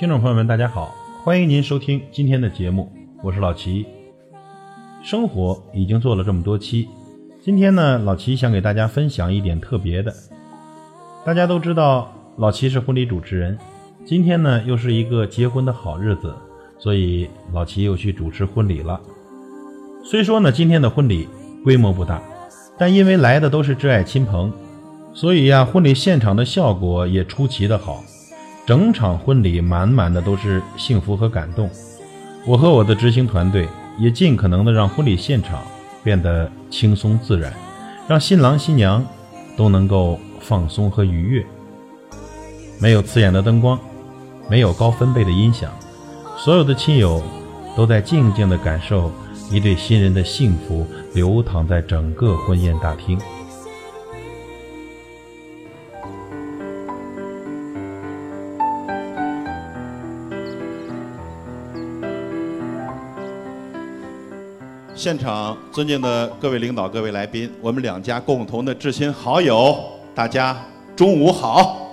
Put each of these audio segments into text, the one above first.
听众朋友们，大家好，欢迎您收听今天的节目，我是老齐。生活已经做了这么多期，今天呢，老齐想给大家分享一点特别的。大家都知道，老齐是婚礼主持人，今天呢又是一个结婚的好日子，所以老齐又去主持婚礼了。虽说呢，今天的婚礼规模不大，但因为来的都是挚爱亲朋，所以呀，婚礼现场的效果也出奇的好。整场婚礼满满的都是幸福和感动，我和我的执行团队也尽可能的让婚礼现场变得轻松自然，让新郎新娘都能够放松和愉悦。没有刺眼的灯光，没有高分贝的音响，所有的亲友都在静静的感受一对新人的幸福流淌在整个婚宴大厅。现场尊敬的各位领导、各位来宾，我们两家共同的至亲好友，大家中午好。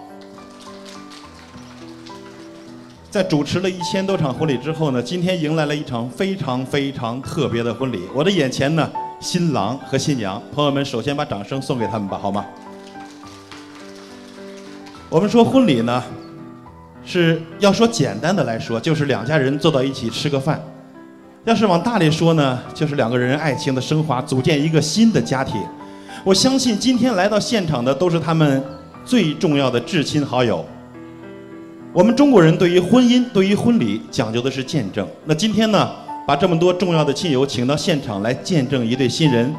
在主持了一千多场婚礼之后呢，今天迎来了一场非常非常特别的婚礼。我的眼前呢，新郎和新娘，朋友们，首先把掌声送给他们吧，好吗？我们说婚礼呢，是要说简单的来说，就是两家人坐到一起吃个饭。要是往大里说呢，就是两个人爱情的升华，组建一个新的家庭。我相信今天来到现场的都是他们最重要的至亲好友。我们中国人对于婚姻、对于婚礼讲究的是见证。那今天呢，把这么多重要的亲友请到现场来见证一对新人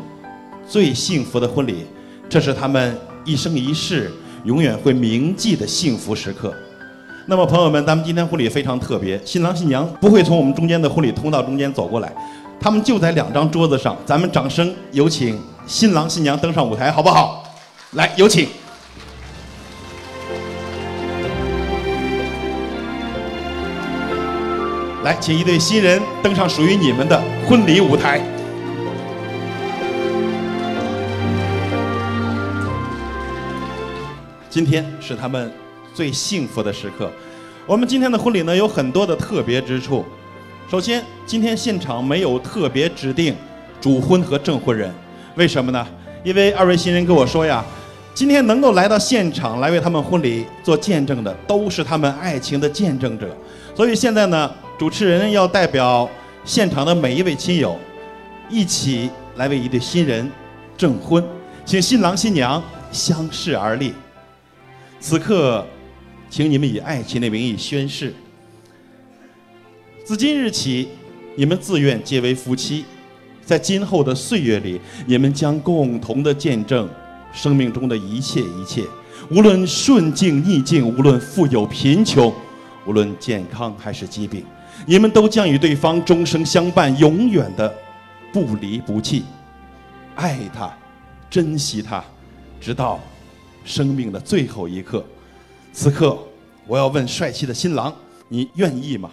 最幸福的婚礼，这是他们一生一世永远会铭记的幸福时刻。那么，朋友们，咱们今天婚礼非常特别，新郎新娘不会从我们中间的婚礼通道中间走过来，他们就在两张桌子上。咱们掌声有请新郎新娘登上舞台，好不好？来，有请。来，请一对新人登上属于你们的婚礼舞台。今天是他们。最幸福的时刻，我们今天的婚礼呢有很多的特别之处。首先，今天现场没有特别指定主婚和证婚人，为什么呢？因为二位新人跟我说呀，今天能够来到现场来为他们婚礼做见证的，都是他们爱情的见证者。所以现在呢，主持人要代表现场的每一位亲友，一起来为一对新人证婚，请新郎新娘相视而立。此刻。请你们以爱情的名义宣誓：自今日起，你们自愿结为夫妻。在今后的岁月里，你们将共同的见证生命中的一切一切，无论顺境逆境，无论富有贫穷，无论健康还是疾病，你们都将与对方终生相伴，永远的不离不弃，爱他，珍惜他，直到生命的最后一刻。此刻，我要问帅气的新郎：你愿意吗？